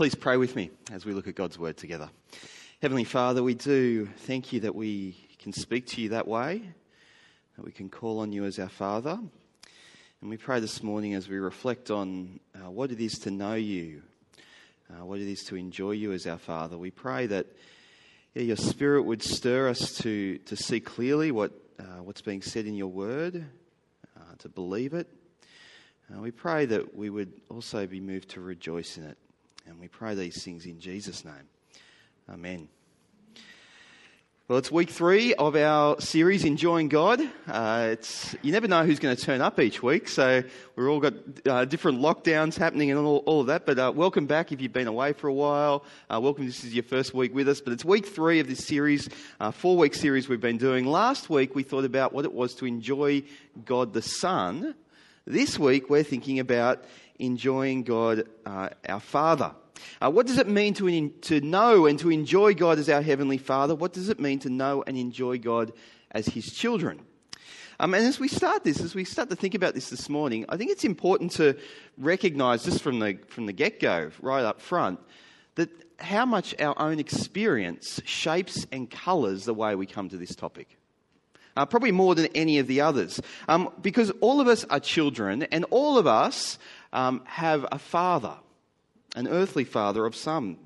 Please pray with me as we look at God's word together. Heavenly Father, we do thank you that we can speak to you that way, that we can call on you as our Father. And we pray this morning as we reflect on uh, what it is to know you, uh, what it is to enjoy you as our Father. We pray that yeah, your Spirit would stir us to, to see clearly what, uh, what's being said in your word, uh, to believe it. Uh, we pray that we would also be moved to rejoice in it. And we pray these things in Jesus' name. Amen. Well, it's week three of our series, Enjoying God. Uh, it's, you never know who's going to turn up each week, so we've all got uh, different lockdowns happening and all, all of that. But uh, welcome back if you've been away for a while. Uh, welcome, this is your first week with us. But it's week three of this series, uh, four week series we've been doing. Last week we thought about what it was to enjoy God the Son. This week we're thinking about enjoying God, uh, our Father. Uh, what does it mean to, in, to know and to enjoy God as our Heavenly Father? What does it mean to know and enjoy God as His children? Um, and as we start this, as we start to think about this this morning, I think it's important to recognize just from the, from the get go, right up front, that how much our own experience shapes and colours the way we come to this topic. Uh, probably more than any of the others. Um, because all of us are children, and all of us um, have a father, an earthly father of some.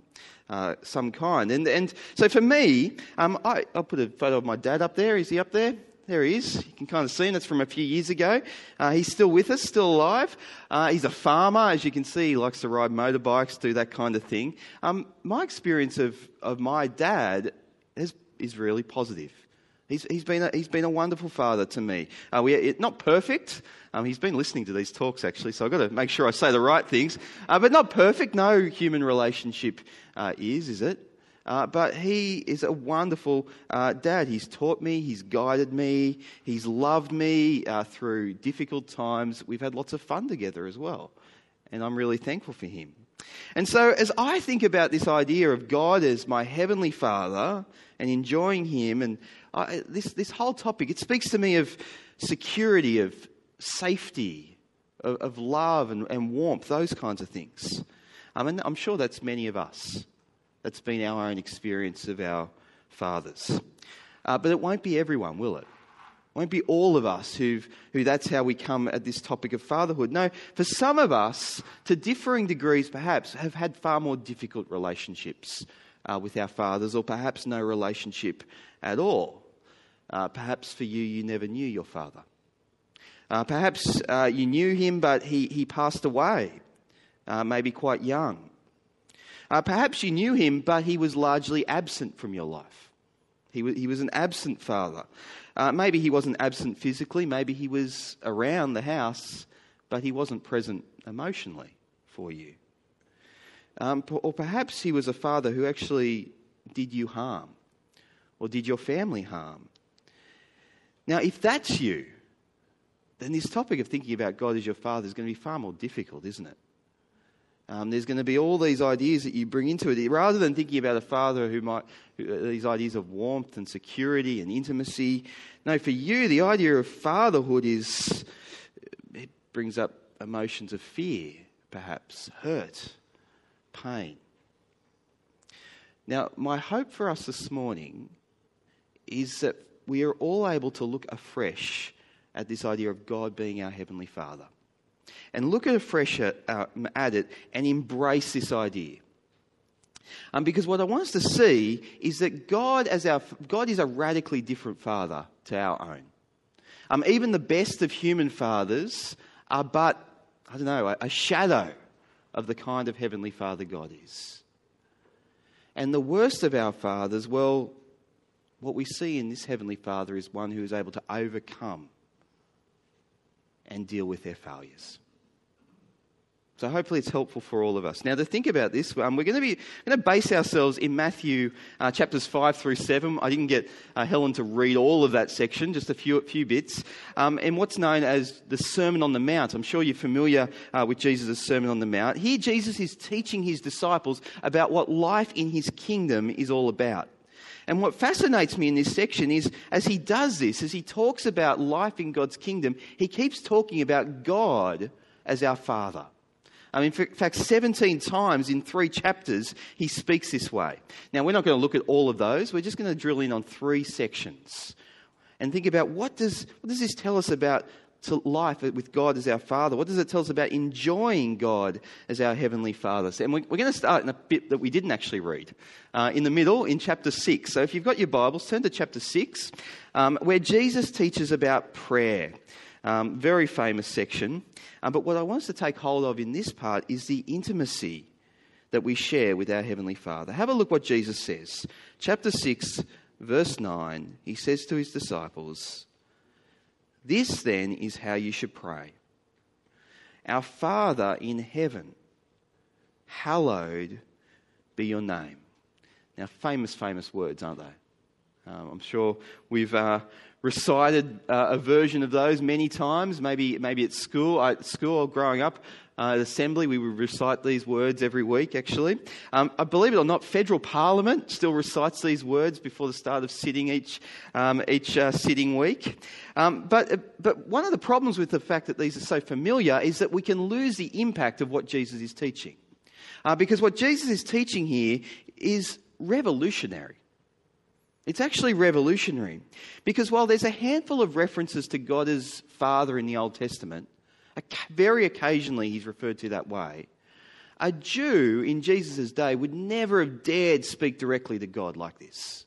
Uh, some kind. And, and so for me, um, I, will put a photo of my dad up there. Is he up there? There he is. You can kind of see him. That's from a few years ago. Uh, he's still with us, still alive. Uh, he's a farmer. As you can see, he likes to ride motorbikes, do that kind of thing. Um, my experience of, of my dad is, is really positive. He's, he's, been, a, he's been a wonderful father to me. Uh, we, it, not perfect. Um, he's been listening to these talks, actually, so I've got to make sure I say the right things. Uh, but not perfect. No human relationship uh, is, is it? Uh, but he is a wonderful uh, dad. He's taught me, he's guided me, he's loved me uh, through difficult times. We've had lots of fun together as well. And I'm really thankful for him. And so, as I think about this idea of God as my heavenly Father and enjoying Him, and I, this, this whole topic, it speaks to me of security, of safety, of, of love and, and, warmth, those kinds of things. And I'm sure that's many of us. That's been our own experience of our fathers. Uh, but it won't be everyone, will it? It won't be all of us who who that's how we come at this topic of fatherhood. No, for some of us, to differing degrees perhaps, have had far more difficult relationships uh, with our fathers, or perhaps no relationship at all. Uh, perhaps for you, you never knew your father. Uh, perhaps uh, you knew him, but he, he passed away, uh, maybe quite young. Uh, perhaps you knew him, but he was largely absent from your life. He, w- he was an absent father. Uh, maybe he wasn't absent physically, maybe he was around the house, but he wasn't present emotionally for you. Um, or perhaps he was a father who actually did you harm or did your family harm. Now, if that's you, then this topic of thinking about God as your father is going to be far more difficult, isn't it? Um, there's going to be all these ideas that you bring into it. Rather than thinking about a father who might, who, uh, these ideas of warmth and security and intimacy, no, for you, the idea of fatherhood is, it brings up emotions of fear, perhaps, hurt, pain. Now, my hope for us this morning is that we are all able to look afresh at this idea of God being our Heavenly Father. And look at afresh at, uh, at it and embrace this idea. Um, because what I want us to see is that God, as our, God is a radically different Father to our own. Um, even the best of human fathers are but, I don't know, a, a shadow of the kind of Heavenly Father God is. And the worst of our fathers, well, what we see in this Heavenly Father is one who is able to overcome and deal with their failures. So hopefully it's helpful for all of us. Now to think about this, um, we're going to be going to base ourselves in Matthew uh, chapters five through seven. I didn't get uh, Helen to read all of that section, just a few few bits. Um, and what's known as the Sermon on the Mount. I'm sure you're familiar uh, with Jesus' Sermon on the Mount. Here, Jesus is teaching his disciples about what life in his kingdom is all about. And what fascinates me in this section is as he does this, as he talks about life in God's kingdom, he keeps talking about God as our Father. I mean, in fact, 17 times in three chapters, he speaks this way. Now, we're not going to look at all of those. We're just going to drill in on three sections and think about what does, what does this tell us about to life with God as our Father? What does it tell us about enjoying God as our Heavenly Father? And we're going to start in a bit that we didn't actually read. Uh, in the middle, in chapter 6. So if you've got your Bibles, turn to chapter 6, um, where Jesus teaches about prayer. Um, very famous section. Um, but what I want us to take hold of in this part is the intimacy that we share with our Heavenly Father. Have a look what Jesus says. Chapter 6, verse 9, he says to his disciples, This then is how you should pray Our Father in heaven, hallowed be your name. Now, famous, famous words, aren't they? Um, I'm sure we've uh, recited uh, a version of those many times, maybe, maybe at school. At school, growing up, uh, assembly, we would recite these words every week, actually. Um, I believe it or not, federal parliament still recites these words before the start of sitting each, um, each uh, sitting week. Um, but, but one of the problems with the fact that these are so familiar is that we can lose the impact of what Jesus is teaching. Uh, because what Jesus is teaching here is revolutionary. It's actually revolutionary because while there's a handful of references to God as Father in the Old Testament, very occasionally he's referred to that way, a Jew in Jesus' day would never have dared speak directly to God like this.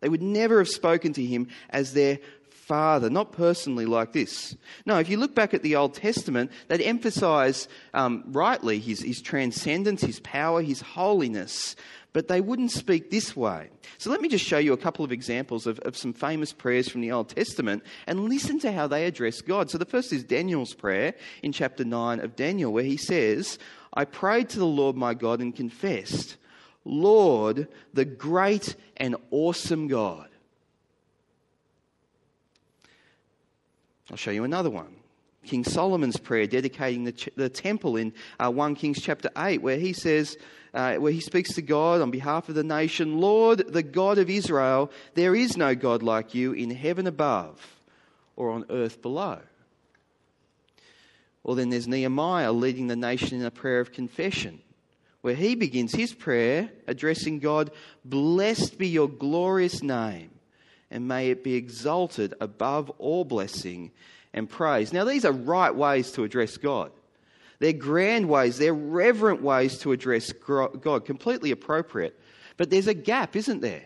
They would never have spoken to him as their father, not personally like this. No, if you look back at the Old Testament, they'd emphasize um, rightly his, his transcendence, his power, his holiness but they wouldn't speak this way. So let me just show you a couple of examples of, of some famous prayers from the Old Testament and listen to how they address God. So the first is Daniel's prayer in chapter 9 of Daniel, where he says, I prayed to the Lord my God and confessed, Lord, the great and awesome God. I'll show you another one. King Solomon's prayer dedicating the, ch- the temple in uh, 1 Kings chapter 8, where he says, uh, where he speaks to God on behalf of the nation Lord, the God of Israel, there is no God like you in heaven above or on earth below. Well, then there's Nehemiah leading the nation in a prayer of confession, where he begins his prayer addressing God Blessed be your glorious name, and may it be exalted above all blessing and praise. Now, these are right ways to address God. They're grand ways, they're reverent ways to address God, completely appropriate. But there's a gap, isn't there?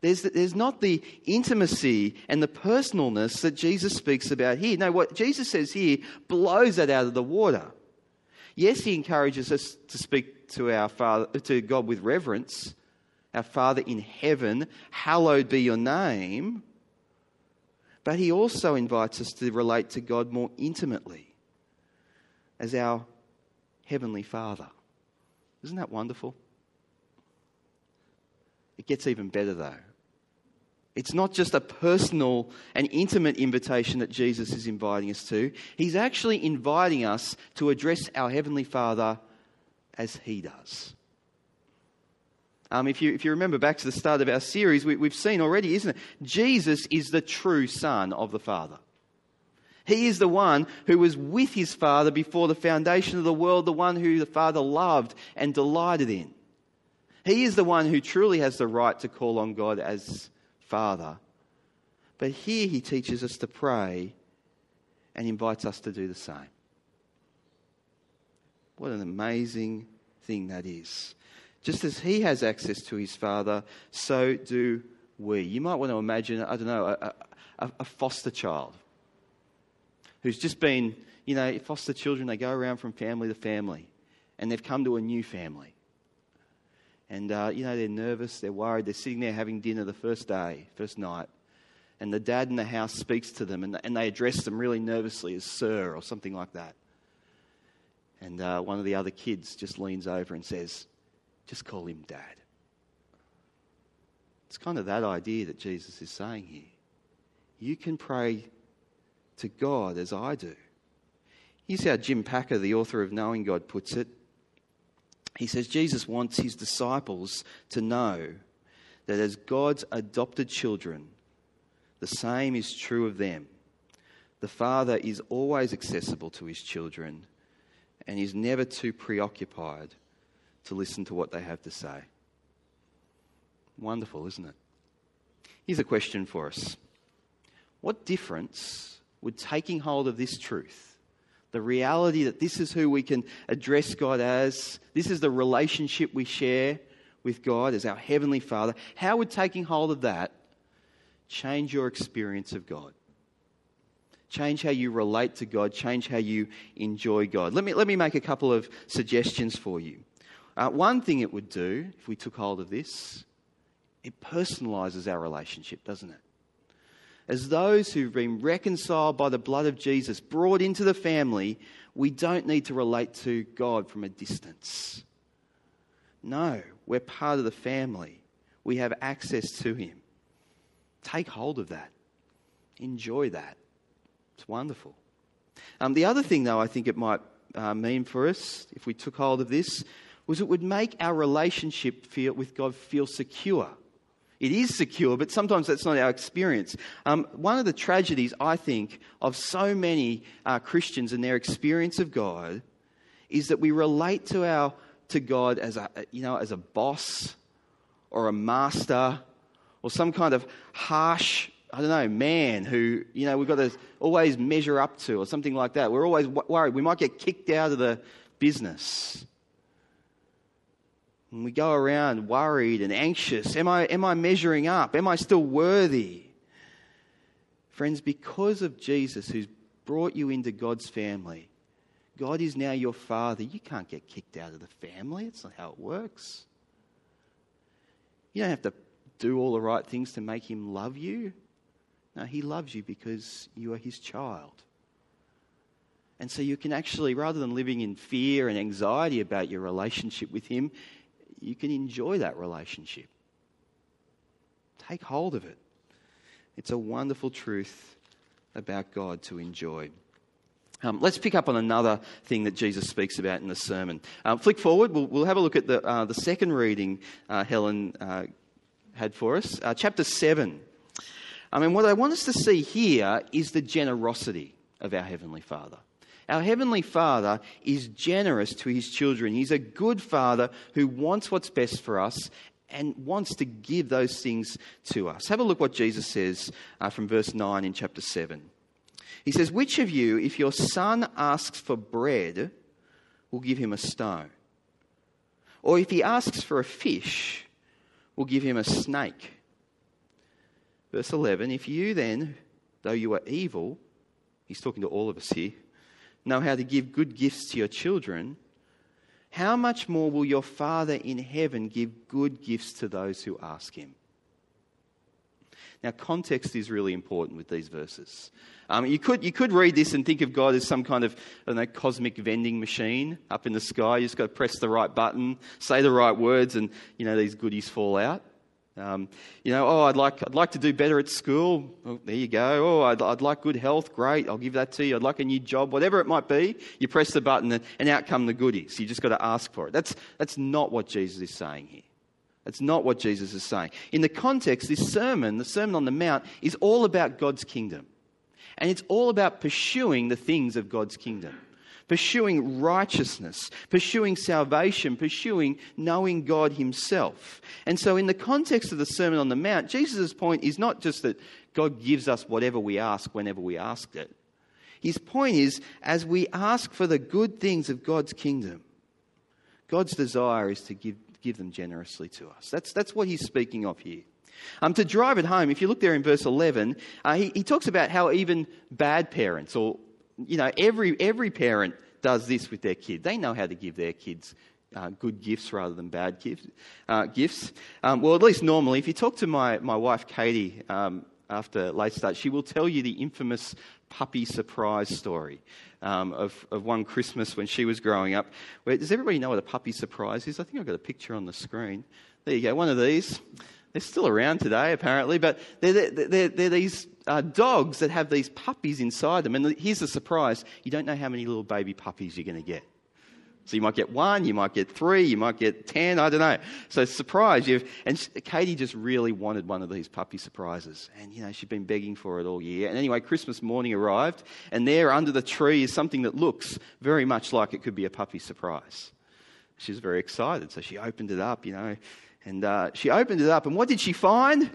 There's, there's not the intimacy and the personalness that Jesus speaks about here. No, what Jesus says here blows that out of the water. Yes, he encourages us to speak to our Father, to God with reverence. Our Father in heaven, hallowed be your name. But he also invites us to relate to God more intimately as our Heavenly Father. Isn't that wonderful? It gets even better, though. It's not just a personal and intimate invitation that Jesus is inviting us to. He's actually inviting us to address our Heavenly Father as He does. Um, if, you, if you remember back to the start of our series, we, we've seen already, isn't it? Jesus is the true Son of the Father. He is the one who was with his Father before the foundation of the world, the one who the Father loved and delighted in. He is the one who truly has the right to call on God as Father. But here he teaches us to pray and invites us to do the same. What an amazing thing that is. Just as he has access to his Father, so do we. You might want to imagine, I don't know, a, a, a foster child who's just been, you know, foster children, they go around from family to family and they've come to a new family. And, uh, you know, they're nervous, they're worried, they're sitting there having dinner the first day, first night. And the dad in the house speaks to them and, and they address them really nervously as sir or something like that. And uh, one of the other kids just leans over and says, just call him dad. It's kind of that idea that Jesus is saying here. You can pray to God as I do. Here's how Jim Packer, the author of Knowing God, puts it. He says Jesus wants his disciples to know that as God's adopted children, the same is true of them. The Father is always accessible to his children, and is never too preoccupied to listen to what they have to say. Wonderful, isn't it? Here's a question for us What difference would taking hold of this truth, the reality that this is who we can address God as, this is the relationship we share with God as our Heavenly Father, how would taking hold of that change your experience of God? Change how you relate to God, change how you enjoy God. Let me, let me make a couple of suggestions for you. Uh, one thing it would do, if we took hold of this, it personalizes our relationship, doesn't it? As those who've been reconciled by the blood of Jesus, brought into the family, we don't need to relate to God from a distance. No, we're part of the family. We have access to Him. Take hold of that. Enjoy that. It's wonderful. Um, the other thing, though, I think it might uh, mean for us, if we took hold of this, was it would make our relationship feel, with God feel secure. It is secure, but sometimes that's not our experience. Um, one of the tragedies, I think, of so many uh, Christians and their experience of God is that we relate to, our, to God as a, you know, as a boss or a master or some kind of harsh, I don't know, man who, you know, we've got to always measure up to or something like that. We're always worried we might get kicked out of the business. And we go around worried and anxious. Am I, am I measuring up? Am I still worthy? Friends, because of Jesus who's brought you into God's family, God is now your father. You can't get kicked out of the family. It's not how it works. You don't have to do all the right things to make him love you. No, he loves you because you are his child. And so you can actually, rather than living in fear and anxiety about your relationship with him, you can enjoy that relationship. Take hold of it. It's a wonderful truth about God to enjoy. Um, let's pick up on another thing that Jesus speaks about in the sermon. Um, flick forward, we'll, we'll, have a look at the, uh, the second reading uh, Helen uh, had for us, uh, chapter 7. I mean, what I want us to see here is the generosity of our Heavenly Father. Our Heavenly Father is generous to His children. He's a good Father who wants what's best for us and wants to give those things to us. Have a look what Jesus says uh, from verse 9 in chapter 7. He says, Which of you, if your son asks for bread, will give him a stone? Or if he asks for a fish, will give him a snake? Verse 11 If you then, though you are evil, he's talking to all of us here, know how to give good gifts to your children, how much more will your Father in heaven give good gifts to those who ask him? Now, context is really important with these verses. Um, you, could, you could read this and think of God as some kind of know, cosmic vending machine up in the sky. You just got to press the right button, say the right words, and you know these goodies fall out. Um, you know, oh, I'd like, I'd like to do better at school. Oh, there you go. Oh, I'd, I'd, like good health. Great, I'll give that to you. I'd like a new job. Whatever it might be, you press the button and, and out come the goodies. You just got to ask for it. That's, that's not what Jesus is saying here. That's not what Jesus is saying. In the context, this sermon, the Sermon on the Mount, is all about God's kingdom. And it's all about pursuing the things of God's kingdom pursuing righteousness, pursuing salvation, pursuing knowing God Himself. And so, in the context of the Sermon on the Mount, Jesus' point is not just that God gives us whatever we ask whenever we ask it. His point is, as we ask for the good things of God's kingdom, God's desire is to give, give them generously to us. That's, that's what he's speaking of here. Um, to drive it home, if you look there in verse 11, uh, he, he talks about how even bad parents or you know, every, every parent does this with their kid. They know how to give their kids uh, good gifts rather than bad gifts. Uh, gifts. Um, well, at least normally, if you talk to my, my wife Katie um, after late start, she will tell you the infamous puppy surprise story um, of, of one Christmas when she was growing up. Where, does everybody know what a puppy surprise is? I think I've got a picture on the screen. There you go, one of these. They're still around today, apparently, but they're, they're, they're, these uh, dogs that have these puppies inside them. And here's the surprise you don't know how many little baby puppies you're going to get. So you might get one, you might get three, you might get ten, I don't know. So surprise, you've, and Katie just really wanted one of these puppy surprises. And, you know, she'd been begging for it all year. And anyway, Christmas morning arrived, and there under the tree is something that looks very much like it could be a puppy surprise. She was very excited, so she opened it up, you know, and uh, she opened it up, and what did she find?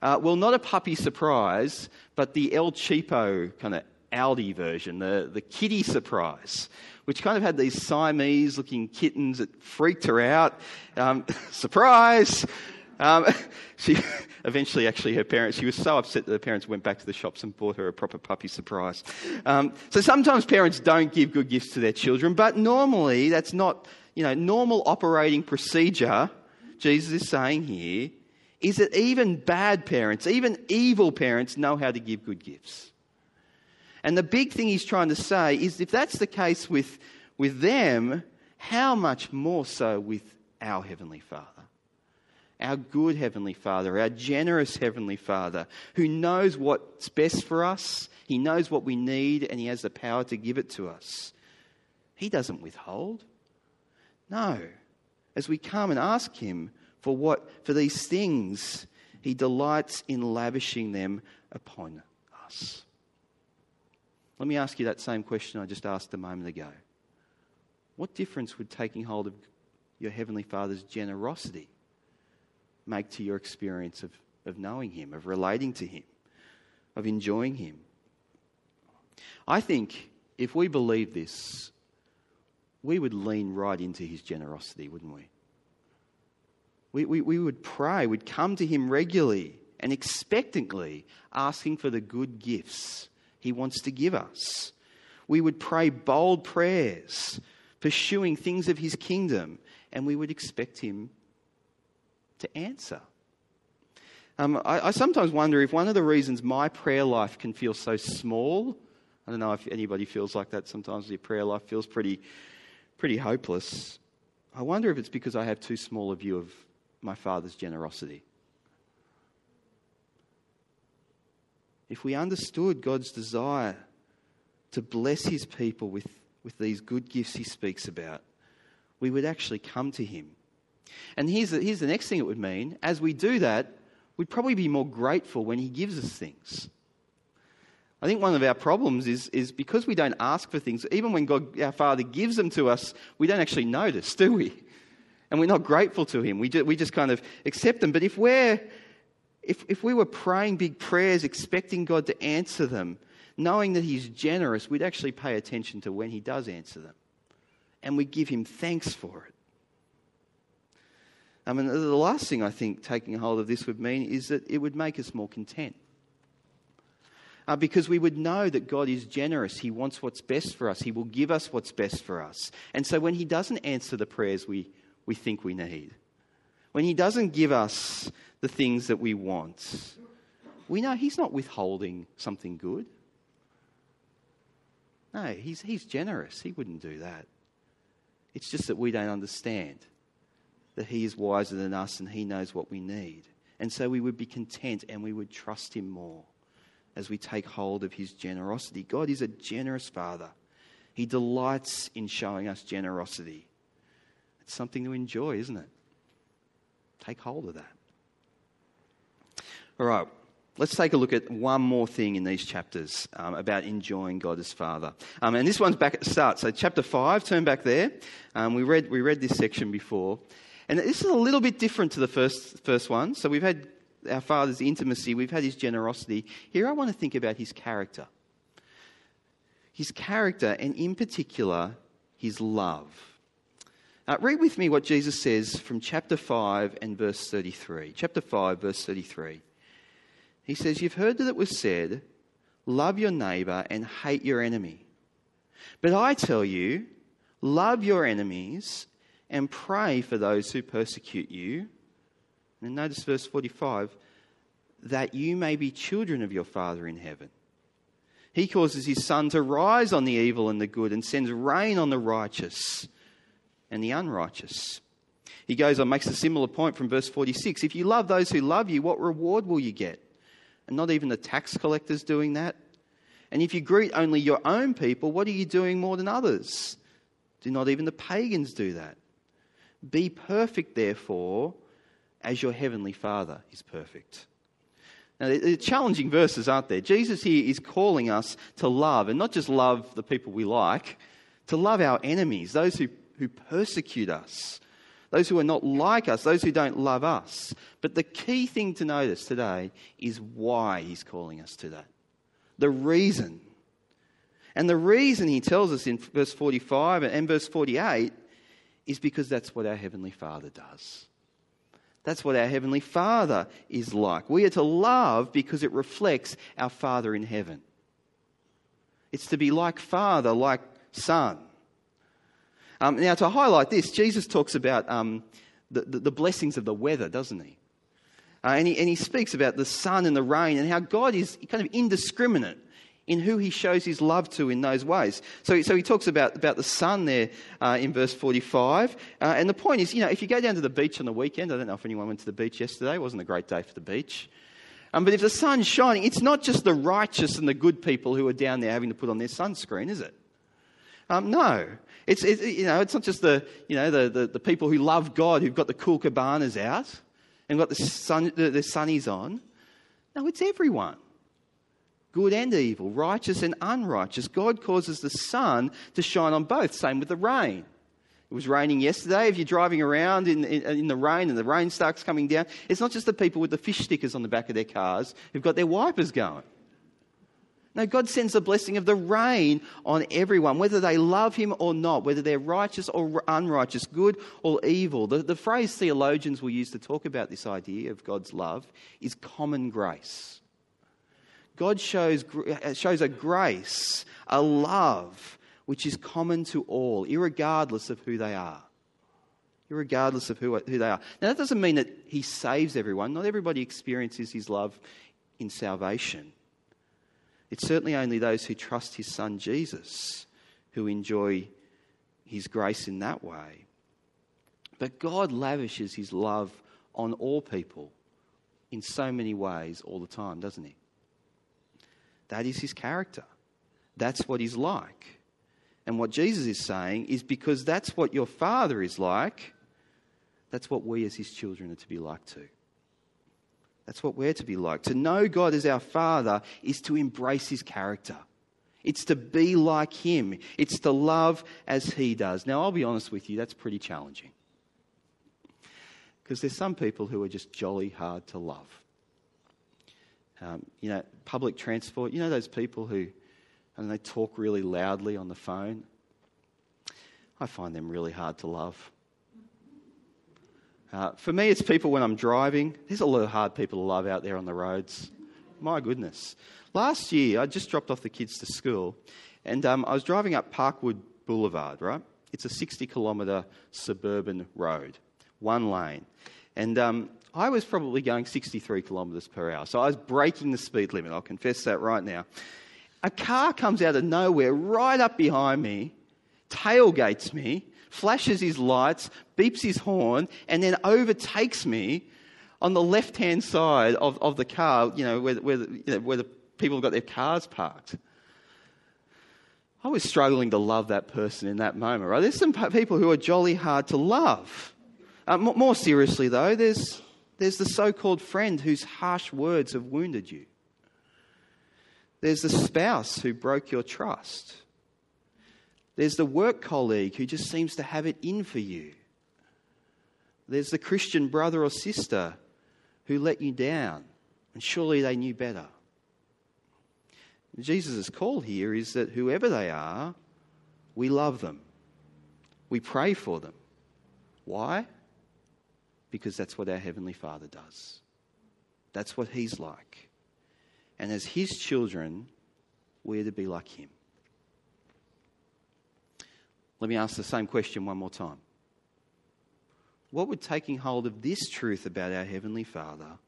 Uh, well, not a puppy surprise, but the El Cheapo kind of Aldi version, the, the kitty surprise, which kind of had these Siamese looking kittens that freaked her out. Um, surprise! Um, she eventually, actually, her parents, she was so upset that her parents went back to the shops and bought her a proper puppy surprise. Um, so sometimes parents don't give good gifts to their children, but normally that's not, you know, normal operating procedure, Jesus is saying here, is that even bad parents, even evil parents, know how to give good gifts. And the big thing he's trying to say is if that's the case with, with them, how much more so with our Heavenly Father? Our good Heavenly Father, our generous Heavenly Father, who knows what's best for us, He knows what we need, and He has the power to give it to us. He doesn't withhold. No. As we come and ask Him for what for these things, He delights in lavishing them upon us. Let me ask you that same question I just asked a moment ago. What difference would taking hold of your Heavenly Father's generosity make to your experience of, of knowing Him, of relating to Him, of enjoying Him? I think if we believe this, we would lean right into His generosity, wouldn't we? We, we, we would pray, we'd come to Him regularly and expectantly asking for the good gifts he wants to give us. We would pray bold prayers, pursuing things of His kingdom, and we would expect Him to answer. Um, I, I, sometimes wonder if one of the reasons my prayer life can feel so small, I don't know if anybody feels like that sometimes, your prayer life feels pretty, pretty hopeless. I wonder if it's because I have too small a view of my Father's generosity. if we understood God's desire to bless his people with, with these good gifts he speaks about, we would actually come to him. And here's the, here's the next thing it would mean. As we do that, we'd probably be more grateful when he gives us things. I think one of our problems is, is because we don't ask for things, even when God, our Father, gives them to us, we don't actually notice, do we? And we're not grateful to Him. We, we just kind of accept them. But if we're if, if we were praying big prayers, expecting God to answer them, knowing that He's generous, we'd actually pay attention to when He does answer them. And we give Him thanks for it. I mean, the last thing I think taking hold of this would mean is that it would make us more content. Uh, because we would know that God is generous. He wants what's best for us. He will give us what's best for us. And so when He doesn't answer the prayers we, we think we need, when He doesn't give us the things that we want, we know He's not withholding something good. No, he's, he's generous. He wouldn't do that. It's just that we don't understand that He is wiser than us and He knows what we need. And so we would be content and we would trust Him more as we take hold of His generosity. God is a generous Father, He delights in showing us generosity. It's something to enjoy, isn't it? Take hold of that. All right, let's take a look at one more thing in these chapters um, about enjoying God as Father. Um, and this one's back at the start. So, chapter 5, turn back there. Um, we, read, we read this section before. And this is a little bit different to the first, first one. So, we've had our Father's intimacy, we've had his generosity. Here, I want to think about his character. His character, and in particular, his love. Uh, read with me what Jesus says from chapter 5 and verse 33. Chapter 5, verse 33. He says, You've heard that it was said, Love your neighbor and hate your enemy. But I tell you, love your enemies and pray for those who persecute you. And notice verse 45 that you may be children of your Father in heaven. He causes his sun to rise on the evil and the good and sends rain on the righteous and the unrighteous. He goes on, makes a similar point from verse 46. If you love those who love you, what reward will you get? and not even the tax collectors doing that. And if you greet only your own people, what are you doing more than others? Do not even the pagans do that? Be perfect, therefore, as your heavenly Father is perfect. Now, they're challenging verses, aren't there? Jesus here is calling us to love, and not just love the people we like, to love our enemies, those who, who persecute us, those who are not like us, those who don't love us. But the key thing to notice today is why he's calling us to that. The reason. And the reason he tells us in verse 45 and verse 48 is because that's what our Heavenly Father does. That's what our Heavenly Father is like. We are to love because it reflects our Father in heaven. It's to be like Father, like Son. Um, now, to highlight this, Jesus talks about um, the, the, the, blessings of the weather, doesn't he? Uh, and he? And he speaks about the sun and the rain and how God is kind of indiscriminate in who he shows his love to in those ways. So, so he talks about, about the sun there uh, in verse 45. Uh, and the point is, you know, if you go down to the beach on the weekend, I don't know if anyone went to the beach yesterday, it wasn't a great day for the beach. Um, but if the sun's shining, it's not just the righteous and the good people who are down there having to put on their sunscreen, is it? Um, no. It's, it, you know, it's not just the, you know, the, the, the, people who love God who've got the cool cabanas out and got the, sun, the, the sunnies on. No, it's everyone good and evil, righteous and unrighteous. God causes the sun to shine on both. Same with the rain. It was raining yesterday. If you're driving around in, in, in, the rain and the rain starts coming down, it's not just the people with the fish stickers on the back of their cars who've got their wipers going. No, God sends the blessing of the rain on everyone, whether they love Him or not, whether they're righteous or unrighteous, good or evil. The, the phrase theologians will use to talk about this idea of God's love is common grace. God shows, uh, shows a grace, a love, which is common to all, regardless of who they are. Regardless of who, who they are. Now, that doesn't mean that He saves everyone. Not everybody experiences His love in salvation. It's certainly only those who trust His Son Jesus who enjoy His grace in that way. But God lavishes His love on all people in so many ways all the time, doesn't He? That is his character. That's what he's like. And what Jesus is saying is because that's what your father is like, that's what we as his children are to be like too. That's what we're to be like. To know God as our Father is to embrace His character. It's to be like Him. It's to love as He does. Now, I'll be honest with you, that's pretty challenging. Because there's some people who are just jolly hard to love. Um, you know, public transport, you know those people who and they talk really loudly on the phone? I find them really hard to love. Uh, for me, it's people when I'm driving. There's a lot of hard people to love out there on the roads. My goodness. Last year, I just dropped off the kids to school, and um, I was driving up Parkwood Boulevard, right? It's a 60 kilometre suburban road, one lane. And um, I was probably going 63 kilometres per hour. So I was breaking the speed limit. I'll confess that right now. A car comes out of nowhere right up behind me, tailgates me, flashes his lights, beeps his horn, and then overtakes me on the left hand side of, of the car, you know, where, where, the, you know, where the people have got their cars parked. I was struggling to love that person in that moment, right? There's some people who are jolly hard to love. Uh, more seriously, though, there's there's the so called friend whose harsh words have wounded you. There's the spouse who broke your trust. There's the work colleague who just seems to have it in for you. There's the Christian brother or sister who let you down, and surely they knew better. Jesus' call here is that whoever they are, we love them. We pray for them. Why? Because that's what our Heavenly Father does. That's what He's like. And as His children, we're to be like Him. Let me ask the same question one more time. What would taking hold of this truth about our Heavenly Father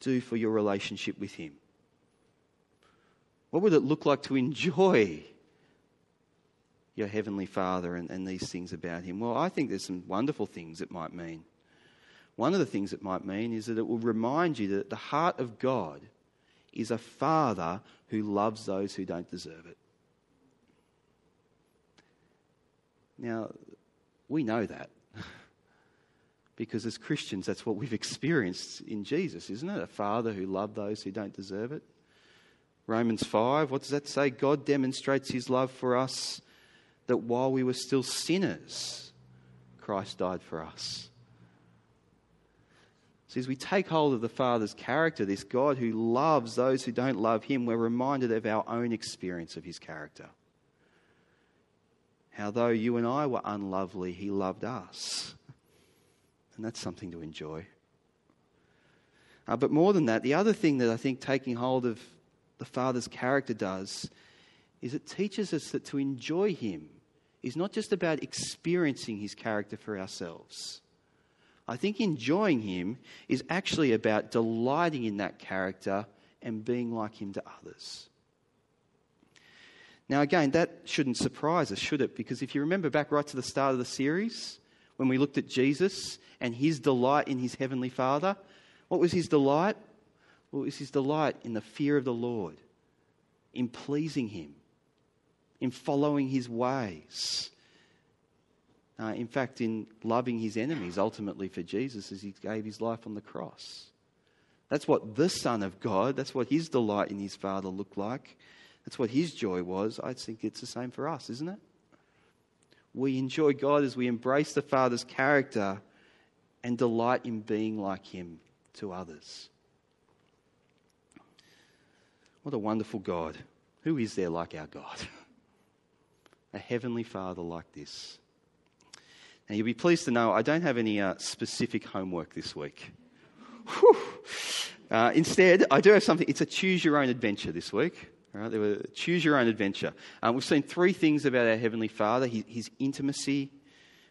do for your relationship with Him? What would it look like to enjoy your Heavenly Father and, and these things about Him? Well, I think there's some wonderful things it might mean. One of the things it might mean is that it will remind you that the heart of God is a father who loves those who don't deserve it. Now, we know that. because as Christians, that's what we've experienced in Jesus, isn't it? A father who loved those who don't deserve it. Romans 5, what does that say? God demonstrates his love for us that while we were still sinners, Christ died for us. As we take hold of the Father's character, this God who loves those who don't love him, we're reminded of our own experience of his character. How, though you and I were unlovely, he loved us. And that's something to enjoy. Uh, but more than that, the other thing that I think taking hold of the Father's character does is it teaches us that to enjoy him is not just about experiencing his character for ourselves I think enjoying him is actually about delighting in that character and being like him to others. Now, again, that shouldn't surprise us, should it? Because if you remember back right to the start of the series, when we looked at Jesus and his delight in his heavenly Father, what was his delight? Well, it was his delight in the fear of the Lord, in pleasing him, in following his ways. Uh, in fact, in loving his enemies ultimately for Jesus as he gave his life on the cross. That's what the Son of God, that's what his delight in his Father looked like. That's what his joy was. I think it's the same for us, isn't it? We enjoy God as we embrace the Father's character and delight in being like him to others. What a wonderful God. Who is there like our God? a heavenly Father like this. Now, you'll be pleased to know I don't have any uh, specific homework this week. Uh, instead, I do have something. It's a choose your own adventure this week. All right, there were choose your own adventure. Um, we've seen three things about our Heavenly Father his, his intimacy,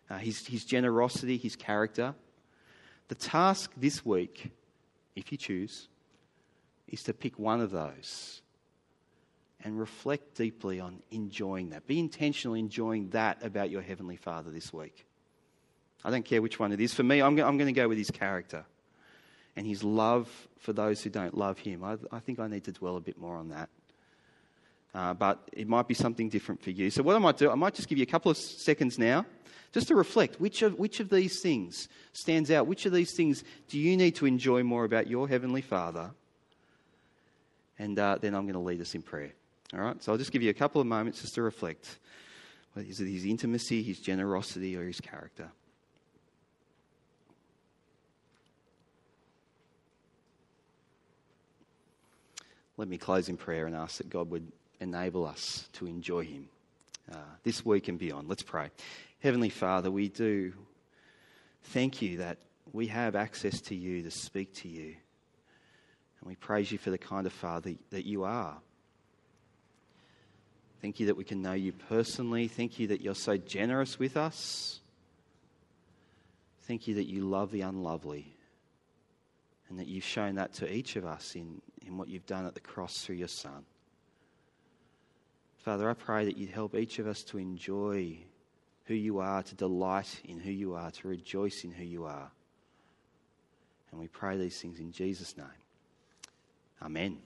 uh, his, his generosity, his character. The task this week, if you choose, is to pick one of those and reflect deeply on enjoying that. Be intentional enjoying that about your Heavenly Father this week. I don't care which one it is. For me, I'm, I'm going to go with his character and his love for those who don't love him. I, I think I need to dwell a bit more on that. Uh, but it might be something different for you. So, what I might do, I might just give you a couple of seconds now just to reflect which of, which of these things stands out? Which of these things do you need to enjoy more about your Heavenly Father? And uh, then I'm going to lead us in prayer. All right? So, I'll just give you a couple of moments just to reflect. Is it his intimacy, his generosity, or his character? Let me close in prayer and ask that God would enable us to enjoy Him uh, this week and beyond. Let's pray. Heavenly Father, we do thank you that we have access to you to speak to you. And we praise you for the kind of Father that you are. Thank you that we can know you personally. Thank you that you're so generous with us. Thank you that you love the unlovely and that you've shown that to each of us in, in what you've done at the cross through your Son. Father, I pray that you'd help each of us to enjoy who you are, to delight in who you are, to rejoice in who you are. And we pray these things in Jesus' name. Amen.